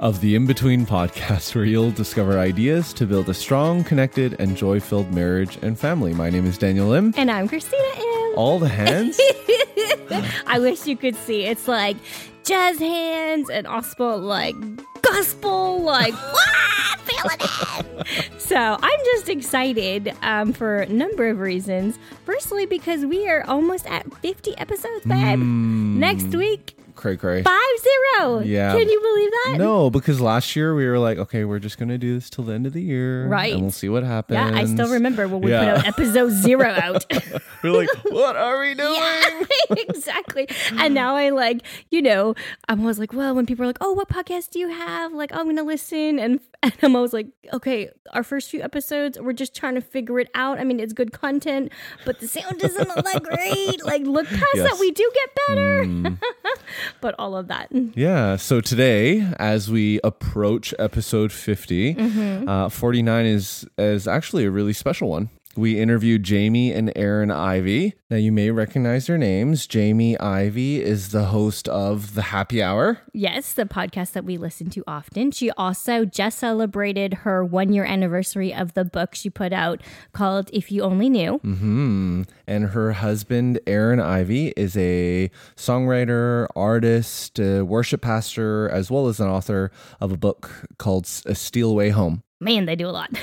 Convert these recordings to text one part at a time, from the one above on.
Of the IMbetween podcast, where you'll discover ideas to build a strong, connected, and joy filled marriage and family. My name is Daniel Im. And I'm Christina Im. All the hands? I wish you could see. It's like jazz hands and also like gospel, like what? Feeling it. So I'm just excited um, for a number of reasons. Firstly, because we are almost at 50 episodes, babe. Next week, Cray cray. five zero. Yeah. Can you believe that? No, because last year we were like, okay, we're just going to do this till the end of the year. Right. And we'll see what happens. Yeah, I still remember when we Yeah. put out episode zero out. We're like, what are we doing? Yeah, exactly. And now I like, you know, I'm always like, well, when people are like, oh, what podcast do you have? Like, oh, I'm gonna listen, and and I'm always like, okay, our first few episodes, we're just trying to figure it out. I mean, it's good content, but the sound isn't all that great. Like, look past Yes. that, we do get better. but all of that, Yeah. So today, as we approach episode 50, Mm-hmm. uh, 49 is is actually a really special one. We interviewed Jamie and Aaron Ivey. Now, you may recognize their names. Jamie Ivey is the host of The Happy Hour. yes, the podcast that we listen to often. She also just celebrated her one year anniversary of the book she put out called "If You Only Knew." Hmm. And her husband, Aaron Ivey, is a songwriter, artist, worship pastor, as well as an author of a book called A Steal Away Home. Man, they do a lot.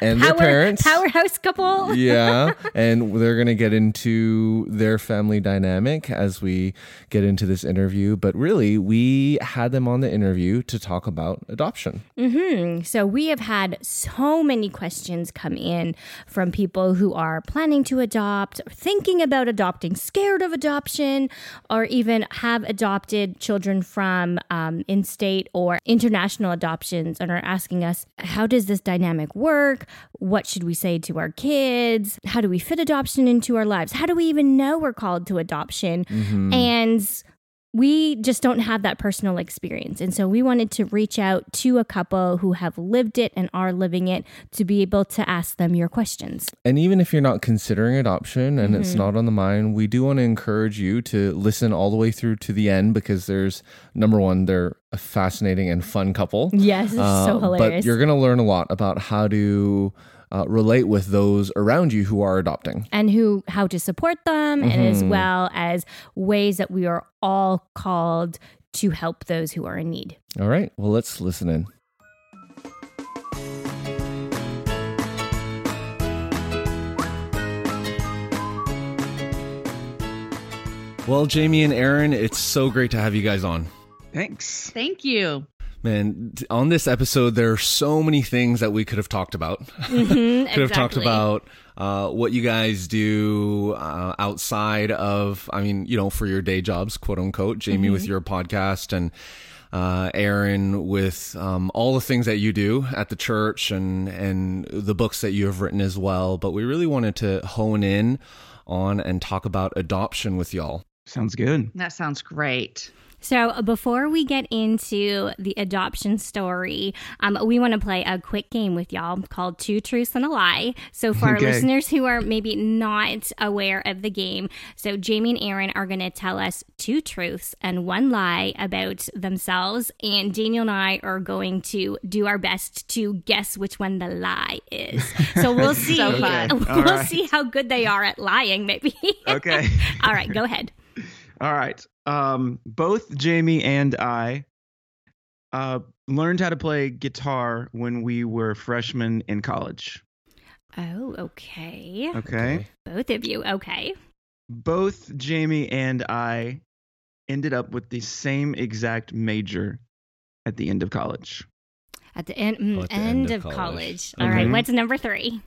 And their Power- parents. powerhouse couple. yeah, and they're going to get into their family dynamic as we get into this interview. But really, we had them on the interview to talk about adoption. Hmm. So we have had so many questions come in from people who are planning to adopt, thinking about adopting, scared of adoption, or even have adopted children from um, in-state or international adoptions, and are asking us, how does this dynamic work? What should we say to our kids? How do we fit adoption into our lives? How do we even know we're called to adoption? Mm-hmm. And we just don't have that personal experience. And so we wanted to reach out to a couple who have lived it and are living it to be able to ask them your questions. And even if you're not considering adoption and it's not on the mind, we do want to encourage you to listen all the way through to the end because there's number one, they're a fascinating and fun couple. Yes, it's Uh, so hilarious. But you're going to learn a lot about how to uh, relate with those around you who are adopting. and who how to support them and as well as ways that we are all called to help those who are in need. All right. Well, let's listen in. Well, Jamie and Aaron, it's so great to have you guys on. Thanks. Thank you. Man, on this episode, there are so many things that we could have talked about. Mm-hmm, could have talked about uh, what you guys do uh, outside of, I mean, you know, for your day jobs, quote unquote. Jamie with your podcast and uh, Aaron with um, all the things that you do at the church and and the books that you have written as well. But we really wanted to hone in on and talk about adoption with y'all. Sounds good. That sounds great. So, uh, before we get into the adoption story, um, we want to play a quick game with y'all called Two Truths and a Lie. So, for our listeners who are maybe not aware of the game, so Jamie and Aaron are going to tell us two truths and one lie about themselves, and Daniel and I are going to do our best to guess which one the lie is. So, we'll see. So. We'll right. see how good they are at lying, maybe. Okay. All right, go ahead. All right. Um, both Jamie and I uh, learned how to play guitar when we were freshmen in college. Oh, okay. Okay. Both of you. Okay. Both Jamie and I ended up with the same exact major at the end of college. At the end, mm, Oh, at the end, end of of college. college. All right. Mhm. What's number three?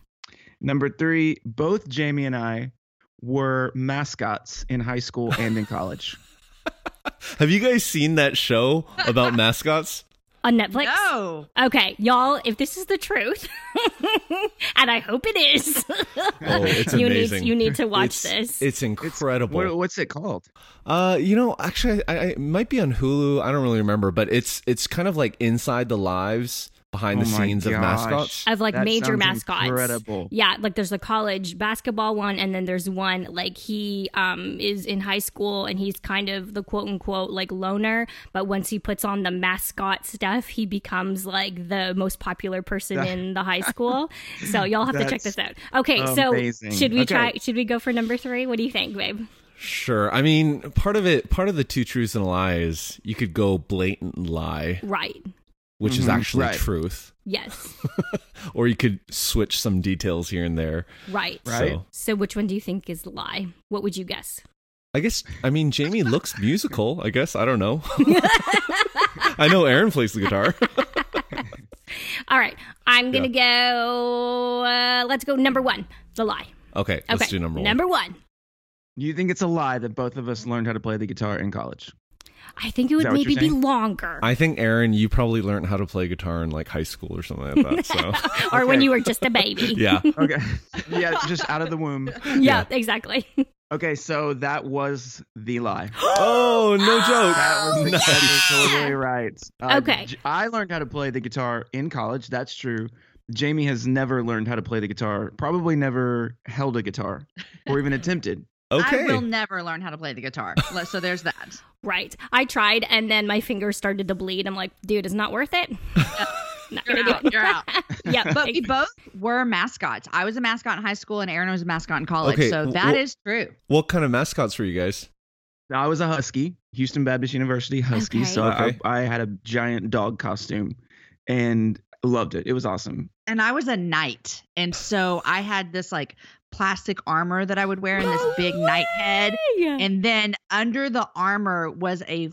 Number three, both Jamie and I were mascots in high school and in college. Have you guys seen that show about mascots? On Netflix? No. Okay, y'all, if this is the truth, and I hope it is, Oh, it's you amazing. need you need to watch It's- this. It's incredible. What, what's it called? Uh, you know, actually, I, I it might be on Hulu. I don't really remember, but it's it's kind of like inside the lives behind Oh the my scenes of mascots. of like That major mascots. incredible. Yeah, like there's a college basketball one, and then there's one like he um is in high school and he's kind of the quote unquote like loner, but once he puts on the mascot stuff, he becomes like the most popular person in the high school. So y'all have to check this out. Okay, amazing. so should we Okay. try? Should we go for number three? What do you think, babe? Sure. I mean, part of it, part of the two truths and a lie is you could go blatant lie, Right. Which is Mhm, actually right. truth, Yes. or you could switch some details here and there. Right. Right. So, So which one do you think is the lie? What would you guess? I guess. I mean, Jamie looks musical. I guess I don't know. I know Aaron plays the guitar. All right. I'm going to go uh, let's go number 1. The lie. Okay, let's okay. do number one. Number 1. You think it's a lie that both of us learned how to play the guitar in college? I think it would maybe be longer. I think Aaron, you probably learned how to play guitar in like high school or something like that. So or when you were just a baby. yeah. Okay. yeah, just out of the womb. yeah, exactly. Okay, so that was the lie. Oh, no joke. That was Nice. that is totally right. Uh, Okay. J- I learned how to play the guitar in college. That's true. Jamie has never learned how to play the guitar. Probably never held a guitar or even attempted. Okay. I will never learn how to play the guitar. So there's that. right. I tried and then my fingers started to bleed. I'm like, dude, it's not worth it. not You're going to out. do it. You're out. yeah. But we both were mascots. I was a mascot in high school, and Aaron was a mascot in college. Okay, So w- that wh- is true. What kind of mascots were you guys? I was a Husky, Houston Baptist University Husky. Okay. So Okay. I, I had a giant dog costume and loved it. It was awesome. And I was a knight, and so I had this like plastic armor that I would wear and this big knight head. And then under the armor was a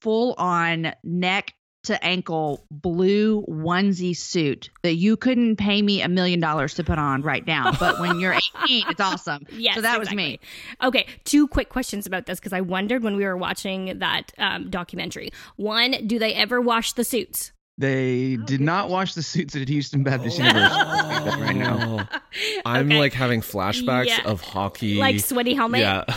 full on neck to ankle blue onesie suit that you couldn't pay me a million dollars to put on right now. But when you're 18, it's awesome. Yes, so that was me. Okay, two quick questions about this because I wondered when we were watching that um, documentary. One, do they ever wash the suits? They did not wash the suits at Houston Baptist University. I'll tell you that right now. Oh. I'm Okay. like having flashbacks Yeah. of hockey. Like sweaty helmet? Yeah.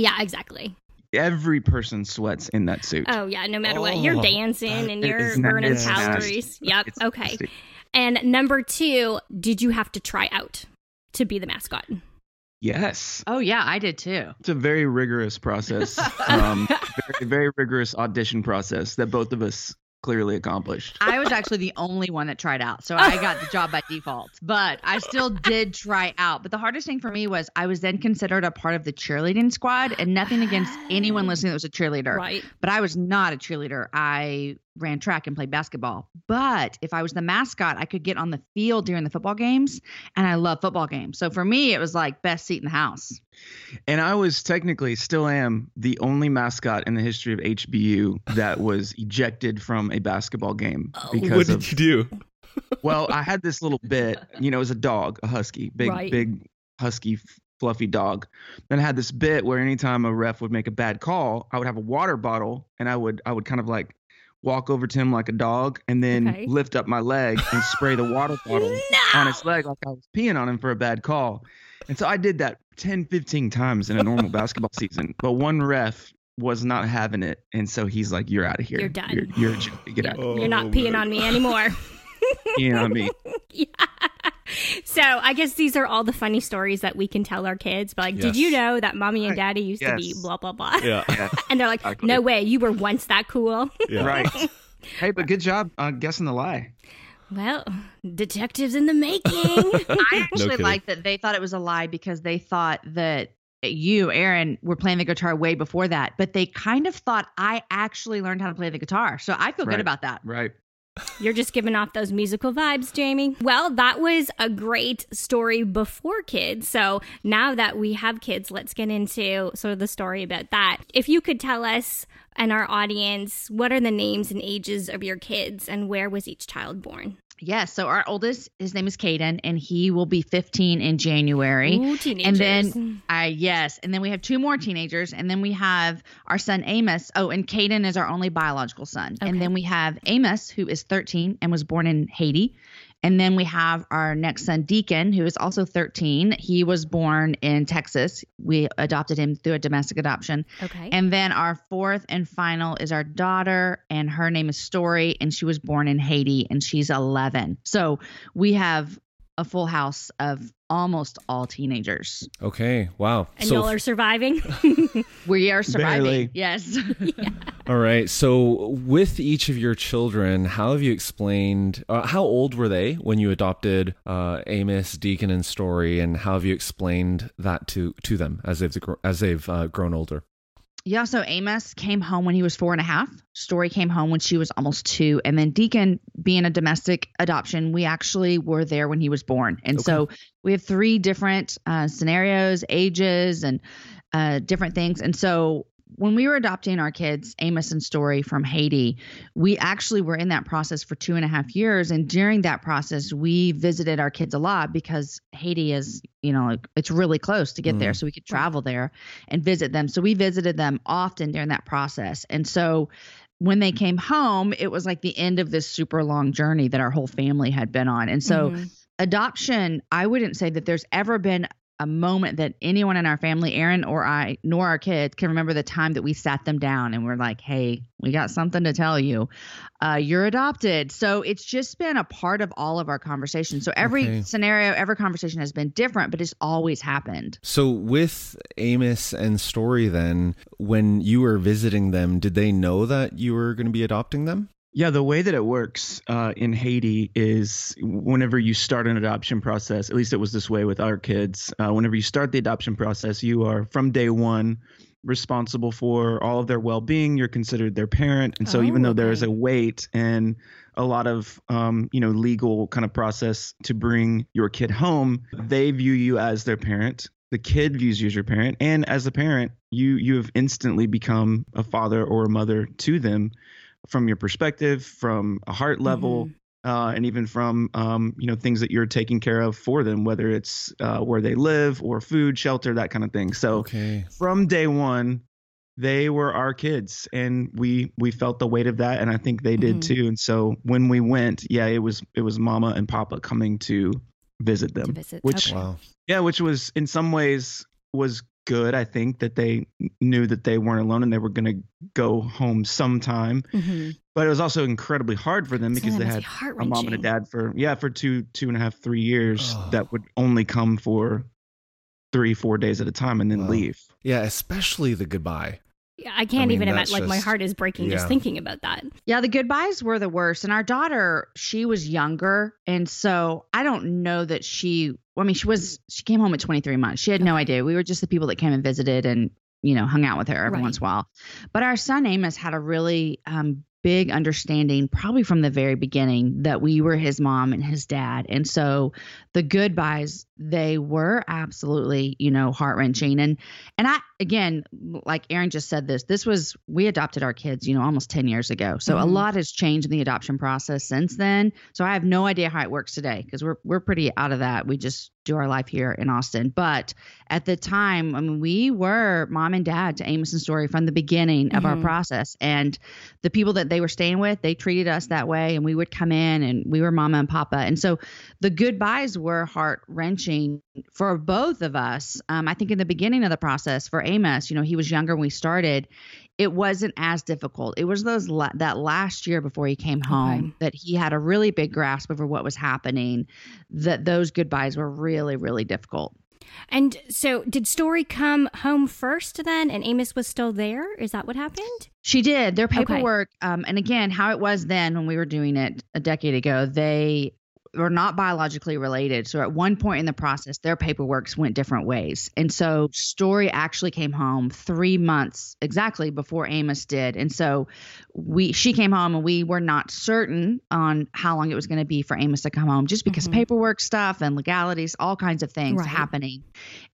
Yeah, exactly. Every person sweats in that suit. Oh yeah, no matter what, you're Oh, dancing and you're is na- burning nasty. calories. Yep. It's okay. nasty. And number two, did you have to try out to be the mascot? Yes. Oh, yeah, I did too. It's a very rigorous process. Um, very, very rigorous audition process that both of us clearly accomplished. I was actually the only one that tried out. So I got the job by default, but I still did try out. But the hardest thing for me was I was then considered a part of the cheerleading squad and nothing against anyone listening that was a cheerleader. Right. But I was not a cheerleader. I ran track and played basketball. But if I was the mascot, I could get on the field during the football games and I love football games. So for me, it was like best seat in the house. And I was technically, still am, the only mascot in the history of HBU that was ejected from a basketball game Oh. because what of. did you do? well, I had this little bit. You know, it was a dog, a husky, big, Right. big, husky, fluffy dog. Then I had this bit where anytime a ref would make a bad call, I would have a water bottle and I would, I would kind of like walk over to him like a dog and then Okay. lift up my leg and spray the water bottle No. on his leg like I was peeing on him for a bad call. And so I did that 10, 15 times in a normal basketball season. But one ref was not having it. And so he's like, You're out of here. You're done. You're, you're a joke. Get out. Oh, You're not oh, peeing on me anymore. You know what I yeah. So I guess these are all the funny stories that we can tell our kids. But like, did you know that mommy and daddy used to be blah blah blah? Yeah. Yeah. And they're like, Exactly. no way, you were once that cool. Yeah. Right. Hey, but good job uh, guessing the lie. well, detectives in the making. I actually kidding. like that they thought it was a lie because they thought that you, Aaron, were playing the guitar way before that, but they kind of thought I actually learned how to play the guitar. So I feel Right. good about that. Right. You're just giving off those musical vibes, Jamie. Well, that was a great story before kids. So now that we have kids, let's get into sort of the story about that. If you could tell us and our audience what are the names and ages of your kids and where was each child born? Yes. So our oldest, his name is Caden, and he will be 15 in January. Ooh, teenagers. And then I yes, and then we have two more teenagers, and then we have our son Amos. Oh, and Caden is our only biological son. Okay. And then we have Amos, who is 13 and was born in Haiti. And then we have our next son Deacon, who is also 13. He was born in Texas. We adopted him through a domestic adoption. okay. And then our fourth and final is our daughter, and her name is Story, and she was born in Haiti, and she's 11. So we have a full house of almost all teenagers. Okay. Wow. and so y'all are surviving. We are surviving. Barely. Yes. All right. So, with each of your children, how have you explained? Uh, how old were they when you adopted uh, Amos, Deacon, and Story, and how have you explained that to to them as they've as they've uh, grown older? Yeah. So Amos came home when he was four and a half. Story came home when she was almost two. And then Deacon, being a domestic adoption, we actually were there when he was born. And so we have three different uh, scenarios, ages, and uh, different things. And so when we were adopting our kids, Amos and Story from Haiti, we actually were in that process for two and a half years. And during that process, we visited our kids a lot because Haiti is, you know, like, it's really close to get there. So we could travel there and visit them. So we visited them often during that process. And so when they came home, it was like the end of this super long journey that our whole family had been on. And so Mhm. adoption, I wouldn't say that there's ever been a moment that anyone in our family, Aaron or I, nor our kids, can remember the time that we sat them down and we're like, "Hey, we got something to tell you. Uh, you're adopted." So it's just been a part of all of our conversations. So every Okay. scenario, every conversation has been different, but it's always happened. So, with Amos and Story, then, when you were visiting them, did they know that you were going to be adopting them? Yeah, the way that it works uh, in Haiti is whenever you start an adoption process, at least it was this way with our kids. Uh, whenever you start the adoption process, you are from day one responsible for all of their well being. You're considered their parent. And so, Oh, even though there is a wait and a lot of um, you know legal kind of process to bring your kid home, they view you as their parent. The kid views you as your parent, and as a parent, you you have instantly become a father or a mother to them from your perspective, from a heart level, uh, and even from um, you know things that you're taking care of for them, whether it's uh, where they live or food, shelter, that kind of thing. So Okay. from day one, they were our kids, and we we felt the weight of that, and I think they did Mhm. too. And so when we went, yeah, it was it was Mama and Papa coming to visit them, To visit. which Okay. Wow. yeah, which was in some ways was good. I think that they knew that they weren't alone and they were going to go home sometime. Mhm. But it was also incredibly hard for them because that they had a mom and a dad for yeah for two two and a half three years Oh. that would only come for three four days at a time and then Wow. leave. Yeah, especially the goodbye. Yeah, I can't I mean, even imagine. Like my heart is breaking just thinking about that. Yeah, the goodbyes were the worst. And our daughter, she was younger. And so I don't know that she, I mean, she was, she came home at 23 months. She had no idea. We were just the people that came and visited and, you know, hung out with her every Right. once in a while. But our son Amos had a really um, big understanding, probably from the very beginning, that we were his mom and his dad. And so the goodbyes, they were absolutely, you know, heart wrenching. And, and I, again, like Aaron just said this, this was, we adopted our kids, you know, almost 10 years ago. So a Mhm. lot has changed in the adoption process since then. So I have no idea how it works today because we're, we're pretty out of that. We just do our life here in Austin. But at the time, I mean, we were mom and dad to Amos and Story from the beginning of our Mhm. process. And the people that they were staying with, they treated us that way. And we would come in and we were mama and papa. And so the goodbyes were heart for both of us. Um, I think in the beginning of the process for Amos, you know, he was younger when we started. It wasn't as difficult. It was those la- that last year before he came home that he had a really big grasp over what was happening. That those goodbyes were really, really difficult. And so, did Story come home first then, and Amos was still there? Is that what happened? She did their Okay. paperwork, um, and again, how it was then when we were doing it a decade ago, they were not biologically related. So at one point in the process, their paperworks went different ways, and so Story actually came home three months exactly before Amos did, and so we she came home and we were not certain on how long it was going to be for Amos to come home, just because Mhm. paperwork stuff and legalities, all kinds of things Right. happening.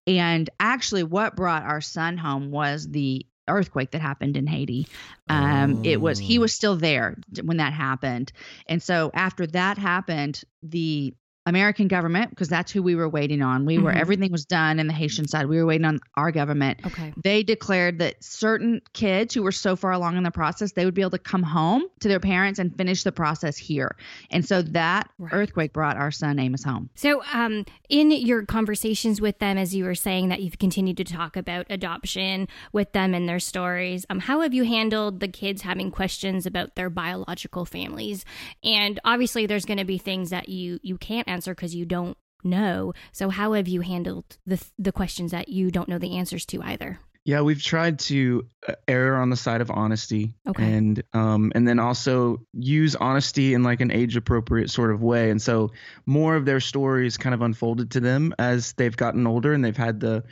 And actually, what brought our son home was the earthquake that happened in Haiti. Um, It was he Oh. was still there when that happened, and so after that happened, the American government, because that's who we were waiting on. We were Mhm. everything was done in the Haitian side. We were waiting on our government. Okay. They declared that certain kids who were so far along in the process, they would be able to come home to their parents and finish the process here. And so that Right. earthquake brought our son Amos home. So, um, in your conversations with them, as you were saying that you've continued to talk about adoption with them and their stories, um, how have you handled the kids having questions about their biological families? And obviously, there's going to be things that you you can't answer because you don't know. So, how have you handled the the questions that you don't know the answers to either? Yeah, we've tried to uh, err on the side of honesty, Okay. and um, and then also use honesty in like an age appropriate sort of way. And so more of their stories kind of unfolded to them as they've gotten older and they've had the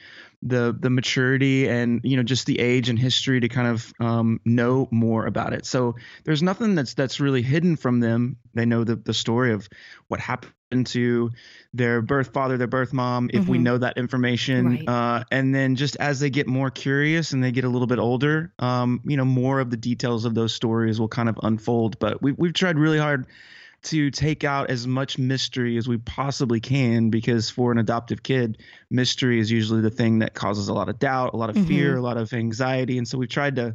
the the maturity and you know just the age and history to kind of um, know more about it. So there's nothing that's that's really hidden from them. They know the the story of what happened to their birth father, their birth mom, if we Mhm. know that information. Right. Uh, and then just as they get more curious and they get a little bit older, um, you know, more of the details of those stories will kind of unfold. But we, we've tried really hard to take out as much mystery as we possibly can because for an adoptive kid, mystery is usually the thing that causes a lot of doubt, a lot of fear, a lot of anxiety. And so we've tried to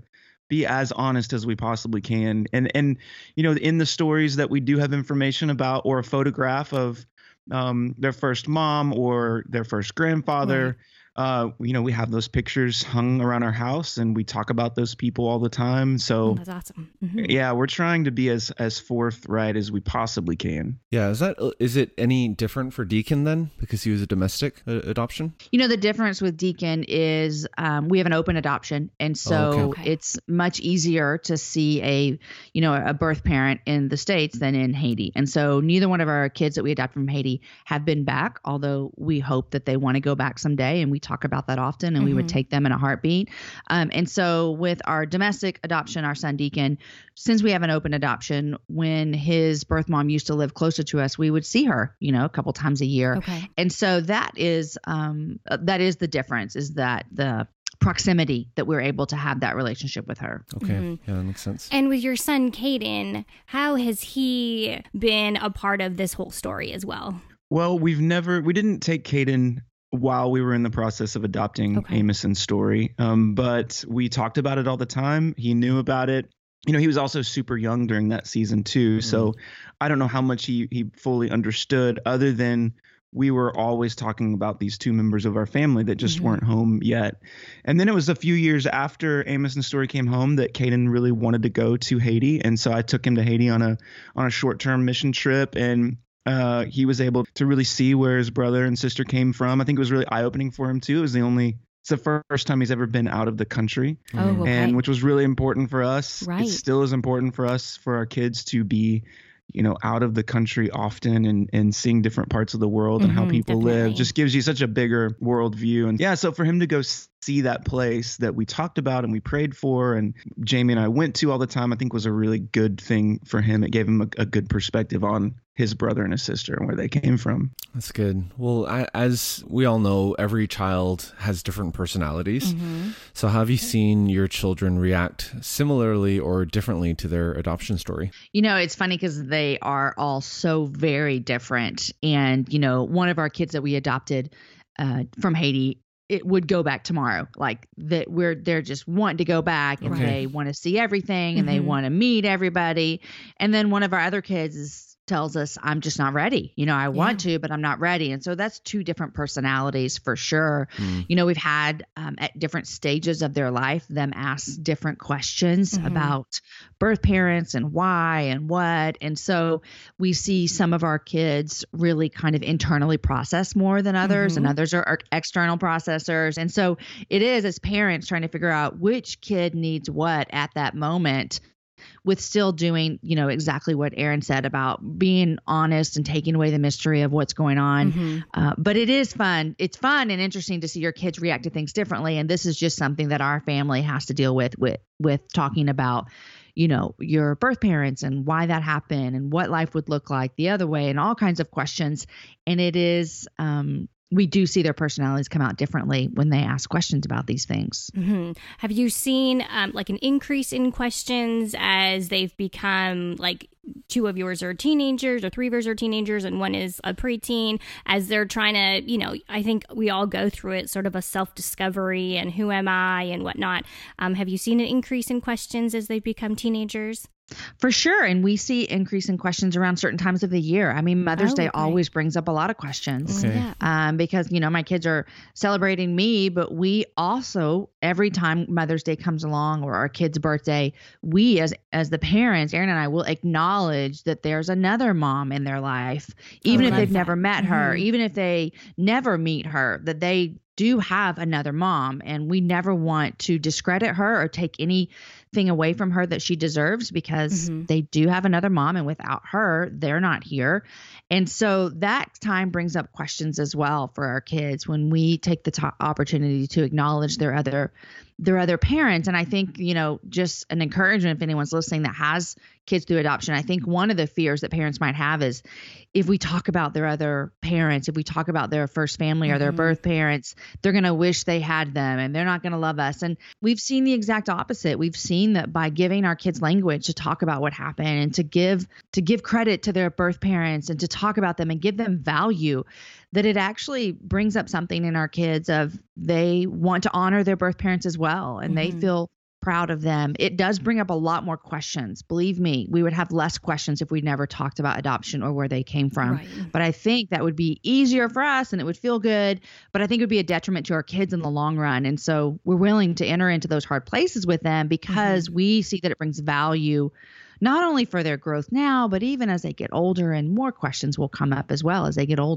be as honest as we possibly can. And and you know, in the stories that we do have information about or a photograph of um, their first mom or their first grandfather. Uh, you know, we have those pictures hung around our house, and we talk about those people all the time. Oh, So, that's awesome. Mhm. yeah, we're trying to be as as forthright as we possibly can. Yeah, is that is it any different for Deacon then because he was a domestic uh, adoption? You know, the difference with Deacon is um, we have an open adoption. And so Oh, okay. Okay. it's much easier to see a, you know, a birth parent in the States than in Haiti. And so neither one of our kids that we adopted from Haiti have been back, although we hope that they want to go back someday. And we talk about that often and we would Mhm. take them in a heartbeat. Um, and so with our domestic adoption, our son Deacon, since we have an open adoption, when his birth mom used to live closer to us, we would see her, you know, a couple times a year Okay. and so that is um uh, that is the difference is that the proximity that we're able to have that relationship with her Okay, Mhm. yeah, that makes sense. And with your son, Caden, how has he been a part of this whole story as well? Well, we've never we didn't take Caden while we were in the process of adopting Okay. Amos and Story, um, but we talked about it all the time. He knew about it. You know, he was also super young during that season too, so I don't know how much he he fully understood, other than we were always talking about these two members of our family that just Mhm. weren't home yet. And then it was a few years after Amos and story came home that Caden really wanted to go to Haiti, and so I took him to Haiti on a on a short term mission trip, and uh, he was able to really see where his brother and sister came from. I think it was really eye opening for him too. It was the only it's the first time he's ever been out of the country, Oh, okay. and which was really important for us. Right. It still is important for us for our kids to be you know out of the country often and and seeing different parts of the world and how Mhm, people definitely. live just gives you such a bigger worldview and yeah so for him to go see that place that we talked about and we prayed for and jamie and i went to all the time i think was a really good thing for him it gave him a, a good perspective on his brother and his sister and where they came from That's good. Well, I, as we all know, every child has different personalities. Mhm. So, have you seen your children react similarly or differently to their adoption story? you know it's funny because they are all so very different and you know one of our kids that we adopted uh, from haiti it would go back tomorrow like that we're they're just wanting to go back and Okay. they want to see everything and they Mhm. want to meet everybody and then one of our other kids is tells us i'm just not ready. You know i want to but i'm not ready. And so that's two different personalities for sure. Hmm. you know we've had um, at different stages of their life them ask different questions Mhm. about birth parents and why and what. And so we see some of our kids really kind of internally process more than others and Mhm. others are, are external processors. And so it is as parents trying to figure out which kid needs what at that moment with still doing you know exactly what aaron said about being honest and taking away the mystery of what's going on Mhm. uh, but it is fun. It's fun and interesting to see your kids react to things differently. And this is just something that our family has to deal with with with talking about, you know, your birth parents and why that happened and what life would look like the other way and all kinds of questions. And it is um we do see their personalities come out differently when they ask questions about these things. hmm Have you seen um, like an increase in questions as they've become like two of yours are teenagers or three of yours are teenagers and one is a preteen as they're trying to, you know, I think we all go through it sort of a self discovery and who am I and whatnot. Um, have you seen an increase in questions as they become teenagers? For sure. And we see increase in questions around certain times of the year. I mean, Mother's Oh, Day okay. always brings up a lot of questions. Okay. Yeah. Um, because you know my kids are celebrating me, but we also every time Mother's Day comes along or our kid's birthday, we as as the parents, Aaron and I, will acknowledge that there's another mom in their life, even I if they've that. never met her, Mhm. even if they never meet her, that they do have another mom, and we never want to discredit her or take anything away from her that she deserves because Mhm. they do have another mom, and without her, they're not here. And so that time brings up questions as well for our kids when we take the to- opportunity to acknowledge their other their other parents and I think, you know, just an encouragement if anyone's listening that has kids through adoption. I think one of the fears that parents might have is if we talk about their other parents, if we talk about their first family or their Mhm. birth parents, they're going to wish they had them and they're not going to love us. And we've seen the exact opposite. We've seen that by giving our kids language to talk about what happened and to give to give credit to their birth parents and to talk about them and give them value that it actually brings up something in our kids of they want to honor their birth parents as well and they Mhm. feel proud of them. It does bring up a lot more questions. Believe me, we would have less questions if we never talked about adoption or where they came from. Right. But I think that would be easier for us and it would feel good. But I think it would be a detriment to our kids in the long run. And so we're willing to enter into those hard places with them because we see that it brings value not only for their growth now, but even as they get older and more questions will come up as well as they get older.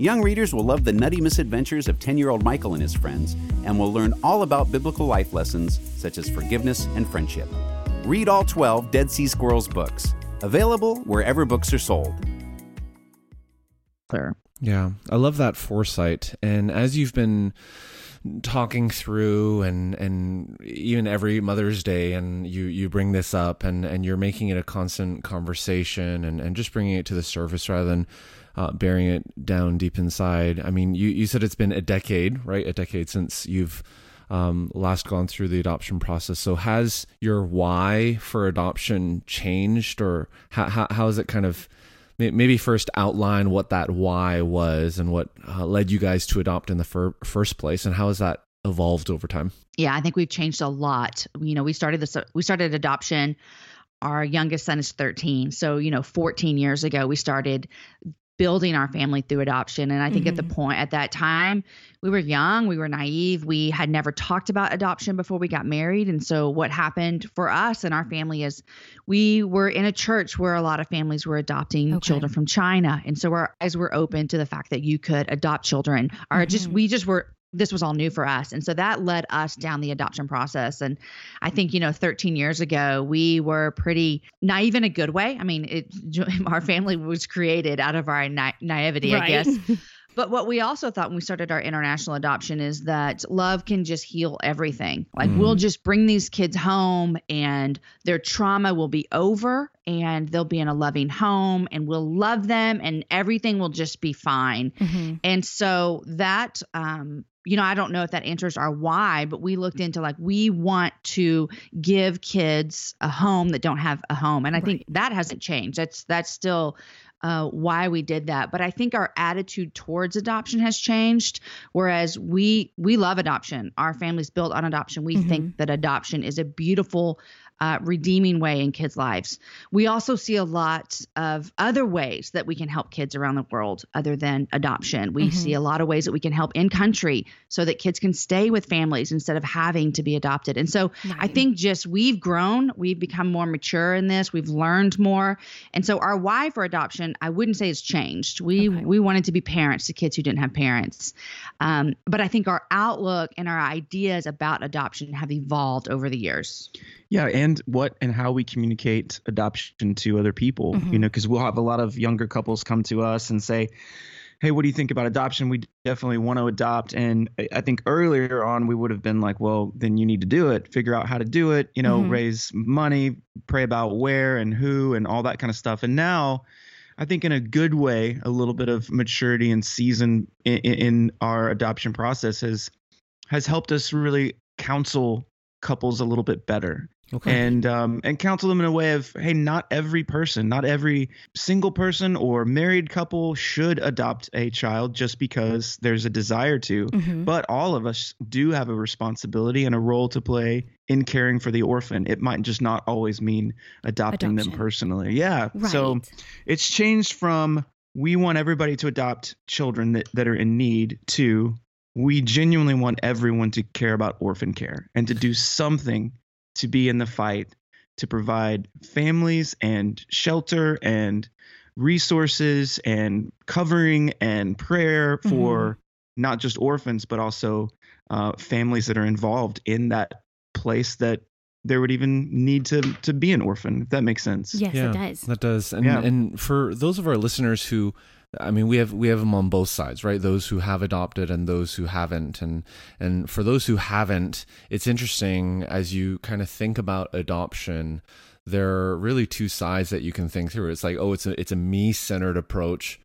Young readers will love the nutty misadventures of 10 year old Michael and his friends and will learn all about biblical life lessons such as forgiveness and friendship. Read all 12 Dead Sea Squirrels books, available wherever books are sold. Yeah, I love that foresight. And as you've been talking through and and even every Mother's Day and you you bring this up and and you're making it a constant conversation and and just bringing it to the surface rather than uh, it down deep inside. I mean, you you said it's been a decade, right? A decade since you've um, last gone through the adoption process. So has your why for adoption changed, or how how, how has it kind of maybe first outline what that why was and what uh, led you guys to adopt in the fir- first place, and how has that evolved over time? Yeah, I think we've changed a lot. You know, we started this we started adoption our youngest son is 13. So, you know, 14 years ago we started building our family through adoption and I think at the point at that time we were young, we were naive, we had never talked about adoption before we got married and so what happened for us and our family is we were in a church where a lot of families were adopting Okay. children from China and so our eyes were open to the fact that you could adopt children. Our just Mhm. we just were this was all new for us. And so that led us down the adoption process. And I think, you know, 13 years ago, we were pretty naive in a good way. I mean, it, our family was created out of our na- naivety, I guess. But what we also thought when we started our international adoption is that love can just heal everything. Like we'll just bring these kids home and their trauma will be over and they'll be in a loving home and we'll love them and everything will just be fine. Mhm. And so that, um, you know, I don't know if that answers our why, but we looked into like we want to give kids a home that don't have a home, and I think that hasn't changed. That's that's still uh, why we did that. But I think our attitude towards adoption has changed. Whereas we we love adoption, our family's built on adoption. We think that adoption is a beautiful uh, redeeming way in kids' lives. We also see a lot of other ways that we can help kids around the world other than adoption. We Mhm. see a lot of ways that we can help in country so that kids can stay with families instead of having to be adopted. And so I think just we've grown, we've become more mature in this, we've learned more. And so our why for adoption, I wouldn't say it's changed. We Okay. we wanted to be parents to kids who didn't have parents. Um, but I think our outlook and our ideas about adoption have evolved over the years. Yeah, and what and how we communicate adoption to other people. Mhm. You know, because we'll have a lot of younger couples come to us and say, "Hey, what do you think about adoption? We definitely want to adopt." And I- think earlier on we would have been like, "Well, then you need to do it. Figure out how to do it. You know, Mhm. raise money, pray about where and who and all that kind of stuff." And now. I think in a good way, a little bit of maturity and season in, in our adoption process has has helped us really counsel couples a little bit better Okay. and um, and counsel them in a way of hey not every person not every single person or married couple should adopt a child just because there's a desire to Mhm. but all of us do have a responsibility and a role to play in caring for the orphan it might just not always mean adopting them personally yeah Right. so it's changed from we want everybody to adopt children that, that are in need to we genuinely want everyone to care about orphan care and to do something to be in the fight to provide families and shelter and resources and covering and prayer for not just orphans but also uh, families that are involved in that place that there would even need to to be an orphan if that makes sense yes, yeah, it does. That does. And Yeah. and for those of our listeners who I mean we have we have them on both sides, right? Those who have adopted and those who haven't. And and for those who haven't, it's interesting as you kind of think about adoption, there are really two sides that you can think through. It's like, oh, it's a it's a me-centered approach.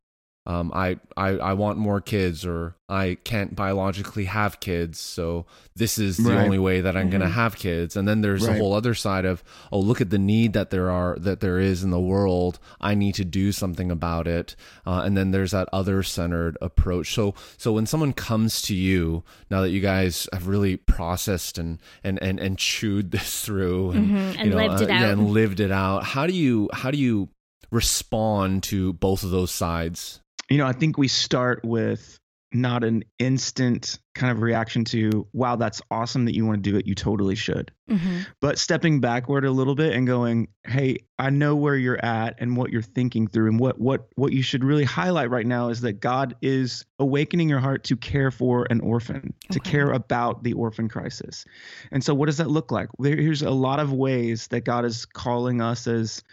Um, I, I I want more kids, or I can't biologically have kids, so this is the Right. only way that I'm gonna Mhm. have kids. And then there's a whole other side of, oh, look at the need that there are that there is in the world. I need to do something about it. Uh, and then there's that other centered approach. So so when someone comes to you, now that you guys have really processed and and and, and chewed this through and, Mhm, and you know, lived it uh, yeah, out. and lived it out, how do you how do you respond to both of those sides? You know, I think we start with not an instant kind of reaction to, wow, that's awesome that you want to do it. You totally should. Mhm. But stepping backward a little bit and going, hey, I know where you're at and what you're thinking through. And what what what you should really highlight right now is that God is awakening your heart to care for an orphan, to care about the orphan crisis. And so what does that look like? There, here's a lot of ways that God is calling us as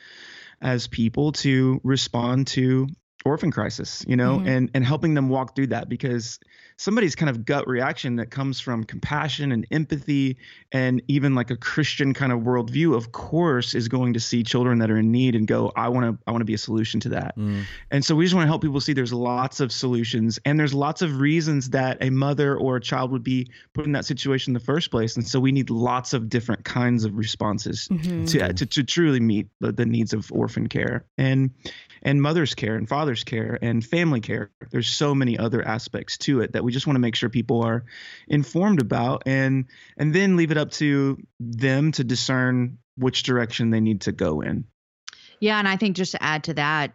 as people to respond to orphan crisis you know Mhm. and and helping them walk through that because somebody's kind of gut reaction that comes from compassion and empathy and even like a christian kind of worldview of course is going to see children that are in need and go i want to i want to be a solution to that Mm. and so we just want to help people see there's lots of solutions and there's lots of reasons that a mother or a child would be put in that situation in the first place and so we need lots of different kinds of responses Mhm. to, to to truly meet the, the needs of orphan care and and mother's care and father's care and family care. There's so many other aspects to it that we just want to make sure people are informed about and and then leave it up to them to discern which direction they need to go in. Yeah, and I think just to add to that,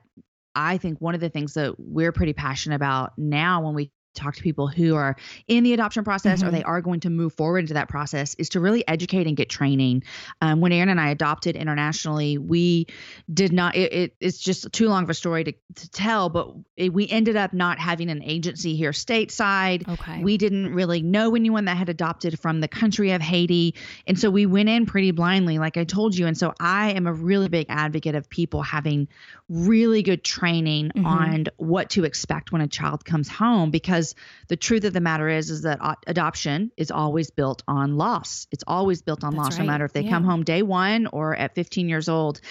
I think one of the things that we're pretty passionate about now when we talk to people who are in the adoption process or Mhm. they are going to move forward into that process is to really educate and get training. Um, when Aaron and I adopted internationally, we did not. It, it, it's just too long of a story to, to tell, but it, we ended up not having an agency here stateside. Okay. We didn't really know anyone that had adopted from the country of Haiti. And so we went in pretty blindly, like I told you. And so I am a really big advocate of people having really good training Mhm. on what to expect when a child comes home because the truth of the matter is is that adoption is always built on loss. It's always built on That's loss right. no matter if they Yeah. come home day 1 or at 15 years old.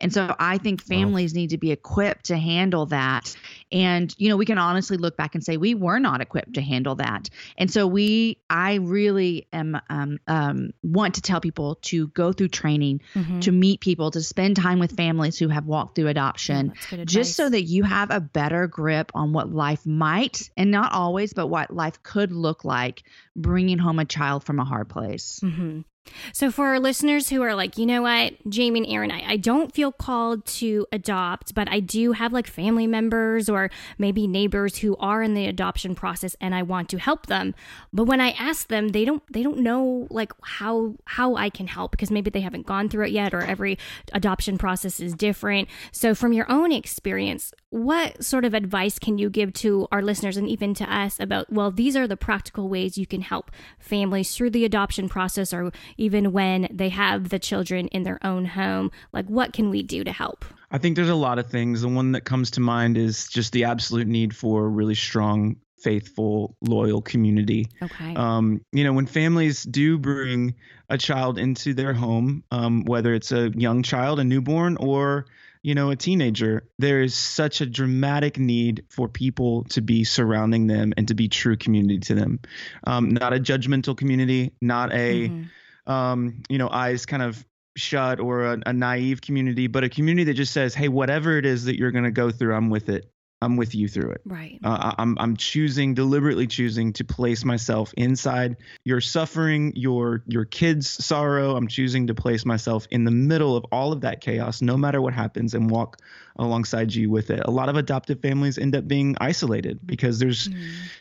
And so I think families need to be equipped to handle that. And you know, we can honestly look back and say we were not equipped to handle that. And so we, I really am um, um, want to tell people to go through training, Mhm. to meet people, to spend time with families who have walked through adoption, just so that you have a better grip on what life might, and not always, but what life could look like bringing home a child from a hard place. Mhm. So, for our listeners who are like, you know what, Jamie and Aaron, I, I don't feel called to adopt, but I do have like family members or maybe neighbors who are in the adoption process, and I want to help them. But when I ask them, they don't they don't know like how how I can help because maybe they haven't gone through it yet, or every adoption process is different. So, from your own experience, what sort of advice can you give to our listeners and even to us about well, these are the practical ways you can help families through the adoption process or even when they have the children in their own home? Like, what can we do to help? I think there's a lot of things. The one that comes to mind is just the absolute need for a really strong, faithful, loyal community. Okay. Um, you know, when families do bring a child into their home, um, whether it's a young child, a newborn, or you know, a teenager, there is such a dramatic need for people to be surrounding them and to be true community to them. Um, not a judgmental community, not a Mhm. Um, you know, eyes kind of shut or a, a naive community, but a community that just says, hey, whatever it is that you're going to go through, I'm with it. I'm with you through it. Right. Uh, I'm I'm choosing deliberately choosing to place myself inside your suffering, your your kids' sorrow. I'm choosing to place myself in the middle of all of that chaos, no matter what happens, and walk alongside you with it. A lot of adoptive families end up being isolated because there's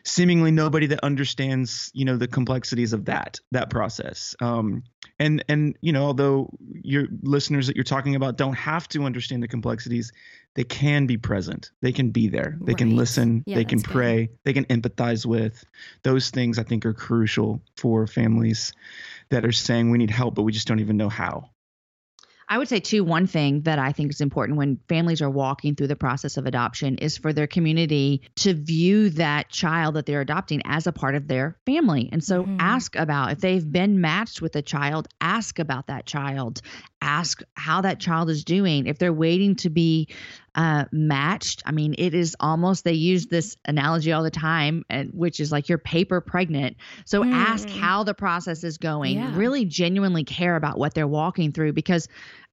seemingly nobody that understands, you know, the complexities of that that process. Um, and and you know, although your listeners that you're talking about don't have to understand the complexities, they can be present. They can be there. They can listen. Yeah, they can that's good. pray. They can empathize with. Those things I think are crucial for families that are saying we need help, but we just don't even know how. I would say too one thing that I think is important when families are walking through the process of adoption is for their community to view that child that they're adopting as a part of their family. And so Mhm. ask about if they've been matched with a child, ask about that child. Ask how that child is doing. If they're waiting to be uh, matched, I mean, it is almost, they use this analogy all the time, and, which is like you're paper pregnant. So ask Mm. how the process is going. Yeah. Really genuinely care about what they're walking through because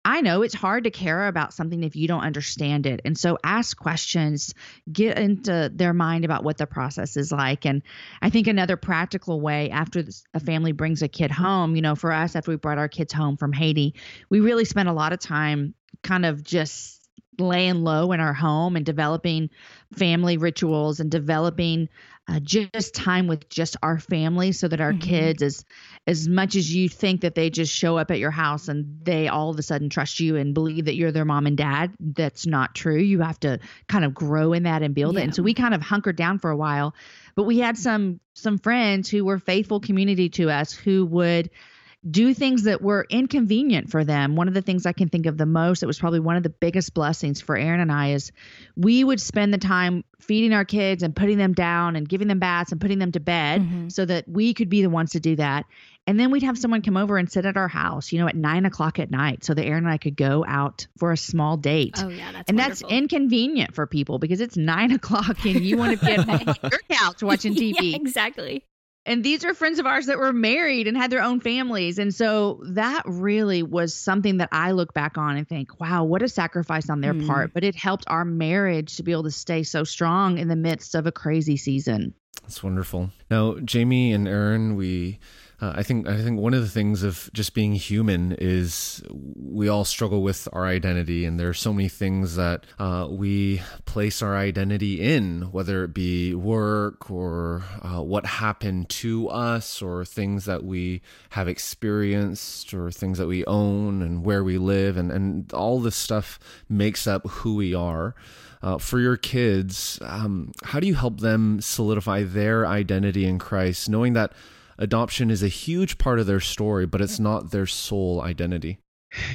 I know it's hard to care about something if you don't understand it. And so ask questions, get into their mind about what the process is like. And I think another practical way after a family brings a kid home, you know, for us, after we brought our kids home from Haiti, we really spent a lot of time kind of just laying low in our home and developing family rituals and developing uh, just time with just our family so that our Mhm. kids as as much as you think that they just show up at your house and they all of a sudden trust you and believe that you're their mom and dad that's not true. You have to kind of grow in that and build it. And so we kind of hunkered down for a while but we had some some friends who were faithful community to us who would do things that were inconvenient for them. One of the things I can think of the most, it was probably one of the biggest blessings for Aaron and I, is we would spend the time feeding our kids and putting them down and giving them baths and putting them to bed Mhm. so that we could be the ones to do that. And then we'd have someone come over and sit at our house, you know, at nine o'clock at night so that Aaron and I could go out for a small date. Oh yeah, that's and that's inconvenient for people because it's nine o'clock and you want to be at on your couch watching TV Yeah, exactly. And these are friends of ours that were married and had their own families and so that really was something that i look back on and think wow what a sacrifice on their Mm. part but it helped our marriage to be able to stay so strong in the midst of a crazy season That's wonderful. Now, Jamie and Aaron, we, uh, I think, I think one of the things of just being human is we all struggle with our identity, and there are so many things that uh, we place our identity in, whether it be work or uh, what happened to us, or things that we have experienced, or things that we own, and where we live, and and all this stuff makes up who we are. Uh, for your kids, um, how do you help them solidify their identity in Christ, knowing that adoption is a huge part of their story, but it's not their sole identity?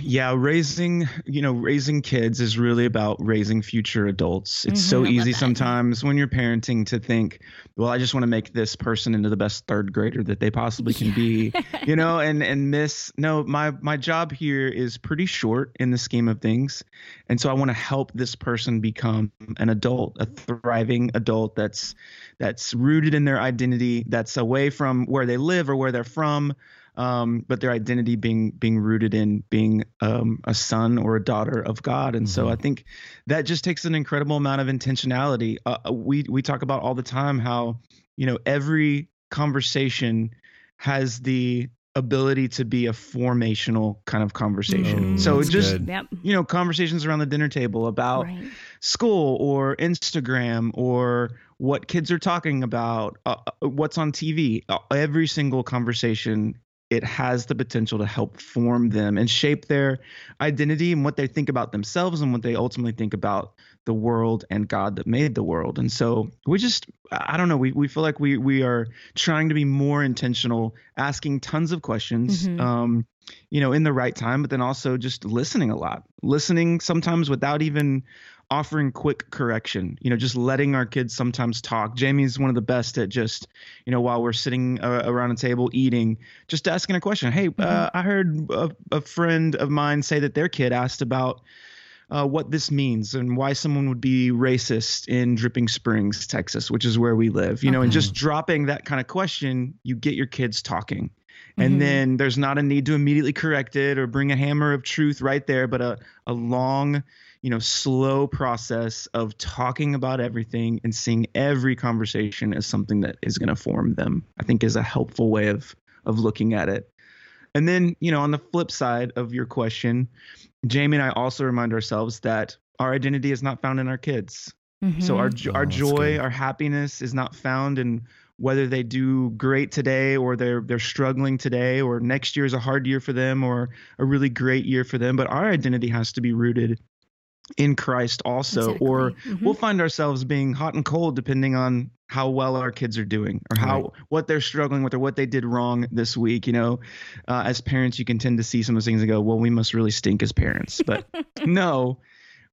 Yeah, raising, you know, raising kids is really about raising future adults. It's Mhm, so easy sometimes when you're parenting to think, well, I just want to make this person into the best third grader that they possibly can be, you know, and and miss no, my my job here is pretty short in the scheme of things. And so I want to help this person become an adult, a thriving adult that's that's rooted in their identity, that's away from where they live or where they're from um, but their identity being being rooted in being um, a son or a daughter of God. And so Mhm. I think that just takes an incredible amount of intentionality. Uh, we we talk about all the time how you know every conversation has the ability to be a formational kind of conversation. Mm, so that's just good. You know conversations around the dinner table about Right. school or Instagram or what kids are talking about, uh, uh, what's on TV. Uh, every single conversation it has the potential to help form them and shape their identity and what they think about themselves and what they ultimately think about the world and God that made the world. And so we just I don't know, we, we feel like we we are trying to be more intentional, asking tons of questions. Mhm. Um, you know, in the right time, but then also just listening a lot. Listening sometimes without even offering quick correction. You know, just letting our kids sometimes talk. Jamie's one of the best at just, you know, while we're sitting uh, around a table eating, just asking a question. Hey, uh, I heard a, a friend of mine say that their kid asked about uh, what this means and why someone would be racist in Dripping Springs, Texas, which is where we live. You know, and just dropping that kind of question, you get your kids talking. And Mhm. then there's not a need to immediately correct it or bring a hammer of truth right there, but a, a long, you know, slow process of talking about everything and seeing every conversation as something that is going to form them, I think is a helpful way of of looking at it. And then, you know, on the flip side of your question, Jamie and I also remind ourselves that our identity is not found in our kids. So Mhm. our jo- Oh, our joy, good. our happiness is not found in whether they do great today or they're they're struggling today or next year is a hard year for them or a really great year for them, but our identity has to be rooted in Christ also or Exactly. Mhm. we'll find ourselves being hot and cold depending on how well our kids are doing or how Right. what they're struggling with or what they did wrong this week you know uh, as parents you can tend to see some of those things and go well we must really stink as parents but no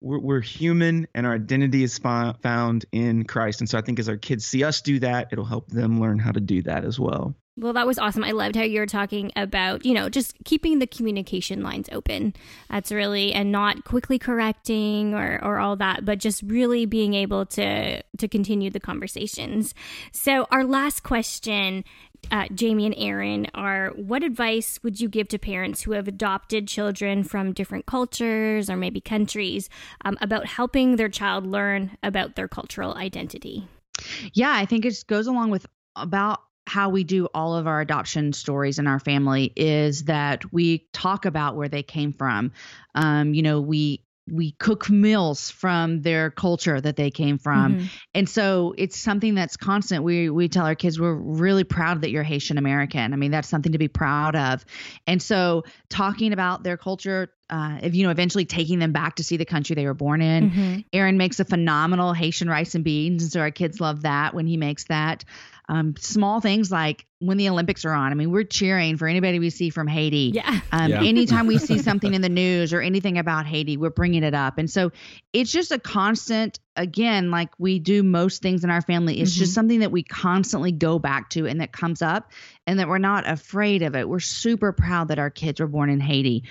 we're, we're human and our identity is found in christ and so i think as our kids see us do that it'll help them learn how to do that as well Well, that was awesome. I loved how you were talking about, you know, just keeping the communication lines open. That's really and not quickly correcting or or all that, but just really being able to to continue the conversations. So, our last question, uh, Jamie and Aaron, are what advice would you give to parents who have adopted children from different cultures or maybe countries um, about helping their child learn about their cultural identity? Yeah, I think it goes along with about how we do all of our adoption stories in our family is that we talk about where they came from. Um, you know, we we cook meals from their culture that they came from. Mhm. And so it's something that's constant. We we tell our kids we're really proud that you're Haitian American. I mean, that's something to be proud of. And so talking about their culture, uh, if you know, eventually taking them back to see the country they were born in. Mhm. Aaron makes a phenomenal Haitian rice and beans, and so our kids love that when he makes that. Um, small things like when the Olympics are on. I mean, we're cheering for anybody we see from Haiti. Yeah. Um, Yeah. Anytime we see something in the news or anything about Haiti, we're bringing it up. And so it's just a constant, again, like we do most things in our family, it's just something that we constantly go back to and that comes up and that we're not afraid of it. We're super proud that our kids were born in Haiti.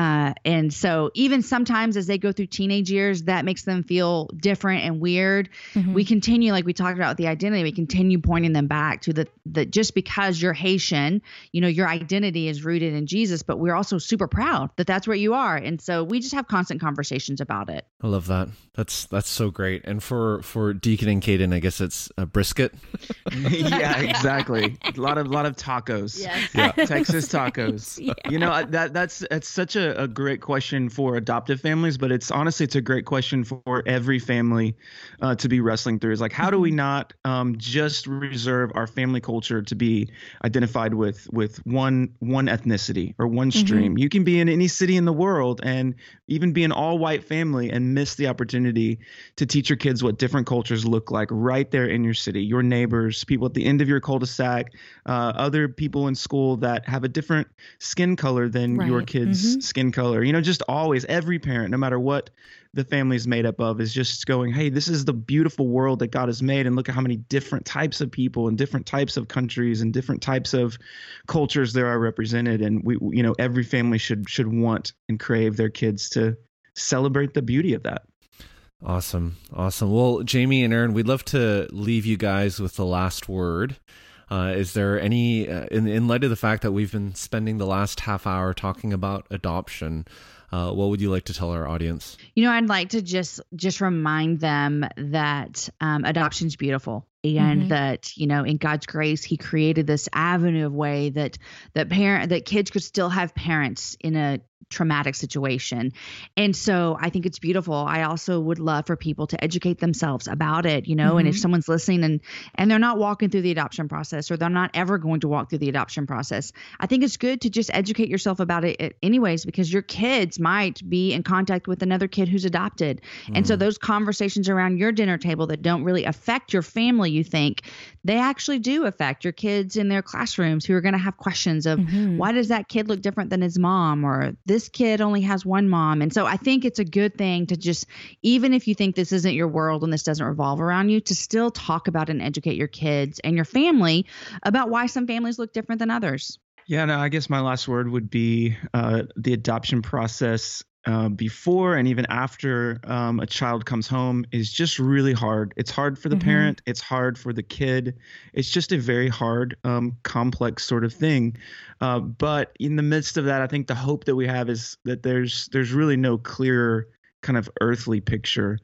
Uh, and so even sometimes as they go through teenage years, that makes them feel different and weird. Mhm. We continue, like we talked about with the identity, we continue pointing them back to the, the just because you're Haitian, you know, your identity is rooted in Jesus, but we're also super proud that that's where you are. And so we just have constant conversations about it. I love that. That's that's so great. And for for Deacon and Caden, I guess it's a brisket. yeah exactly a lot of lot of tacos Yes. yeah texas tacos Yeah. you know that that's that's such a, a great question for adoptive families but it's honestly it's a great question for every family uh, to be wrestling through is like how do we not um, just reserve our family culture to be identified with with one one ethnicity or one stream you can be in any city in the world and even be an all white family and miss the opportunity to teach your kids what different cultures look like right there in your city your neighbors people at the end of your cul-de-sac uh, other people in school that have a different skin color than your Right. kids Mhm. Skin color you know just always every parent no matter what the family is made up of is just going hey this is the beautiful world that god has made and look at how many different types of people and different types of countries and different types of cultures there are represented and we you know every family should should want and crave their kids to celebrate the beauty of that Awesome. Awesome. Well, Jamie and Aaron, we'd love to leave you guys with the last word. Uh, is there any, uh, in, in light of the fact that we've been spending the last half hour talking about adoption, uh, what would you like to tell our audience? You know, I'd like to just just remind them that um, adoption's beautiful. and Mhm. that you know in god's grace he created this avenue of way that that parent that kids could still have parents in a traumatic situation and so i think it's beautiful i also would love for people to educate themselves about it you know and if Mhm. someone's listening and and they're not walking through the adoption process or they're not ever going to walk through the adoption process i think it's good to just educate yourself about it anyways because your kids might be in contact with another kid who's adopted and so those conversations around your dinner table that don't really affect your family, you think, they actually do affect your kids in their classrooms who are going to have questions of Mhm. why does that kid look different than his mom or this kid only has one mom. And so I think it's a good thing to just even if you think this isn't your world and this doesn't revolve around you to still talk about and educate your kids and your family about why some families look different than others. Yeah, no, I guess my last word would be uh, the adoption process uh, before and even after um, a child comes home is just really hard. It's hard for the Mhm. parent, it's hard for the kid. It's just a very hard, um, complex sort of thing. Uh, but in the midst of that, I think the hope that we have is that there's there's really no clear kind of earthly picture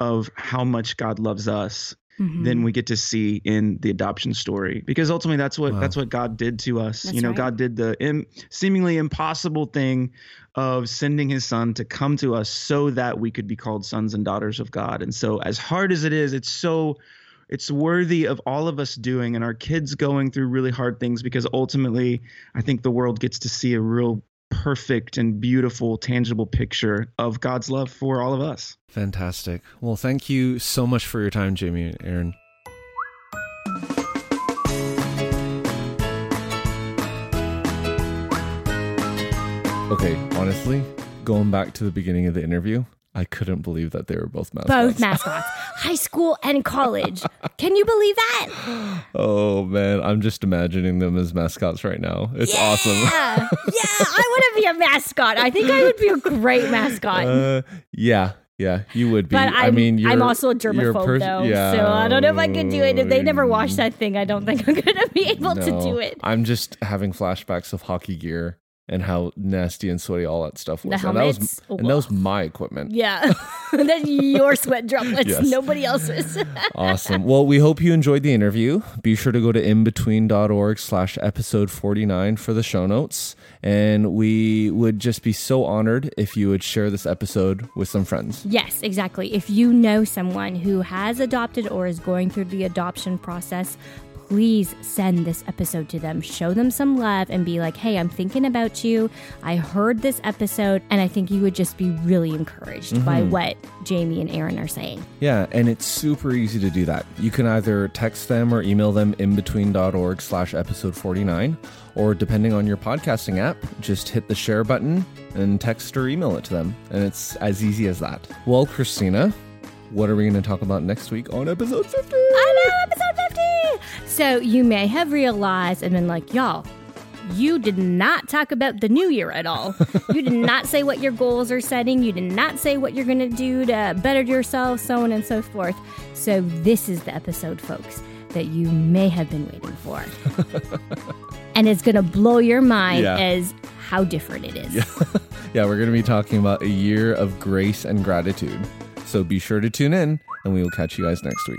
of how much God loves us Mhm. than we get to see in the adoption story because ultimately that's what Wow. that's what God did to us. That's you know, right. God did the Im- seemingly impossible thing of sending his son to come to us so that we could be called sons and daughters of God. And so as hard as it is, it's so it's worthy of all of us doing and our kids going through really hard things because ultimately I think the world gets to see a real perfect and beautiful tangible picture of God's love for all of us. Fantastic. Well, thank you so much for your time, Jamie and Aaron. Okay, honestly, going back to the beginning of the interview, I couldn't believe that they were both mascots. Both mascots, high school and college. Can you believe that? Oh man, I'm just imagining them as mascots right now. It's awesome. Yeah, yeah. I want to be a mascot. I think I would be a great mascot. Uh, yeah, yeah, you would be. but I'm, I mean, I'm also a germaphobe pers- though, yeah. so I don't know if I could do it. If they never wash that thing, I don't think I'm gonna be able to do it. I'm just having flashbacks of hockey gear and how nasty and sweaty all that stuff was. The and that was and that was my equipment. Yeah, that's your sweat droplets, Yes. nobody else's. Awesome. Well, we hope you enjoyed the interview. Be sure to go to IMbetween.org slash episode 49 for the show notes. And we would just be so honored if you would share this episode with some friends. Yes, exactly. If you know someone who has adopted or is going through the adoption process, please send this episode to them. Show them some love and be like, hey, I'm thinking about you. I heard this episode, and I think you would just be really encouraged by mm-hmm. what Jamie and Aaron are saying. Yeah, and it's super easy to do that. You can either text them or email them IMbetween.org slash episode 49, or depending on your podcasting app, just hit the share button and text or email it to them. And it's as easy as that. Well, Christina, what are we going to talk about next week on episode 50? So you may have realized and been like, y'all, you did not talk about the new year at all. you did not say what your goals are setting. You did not say what you're going to do to better yourself, so on and so forth. So, this is the episode, folks, that you may have been waiting for. and it's going to blow your mind Yeah. as how different it is. Yeah, we're going to be talking about a year of grace and gratitude. So be sure to tune in, and we will catch you guys next week.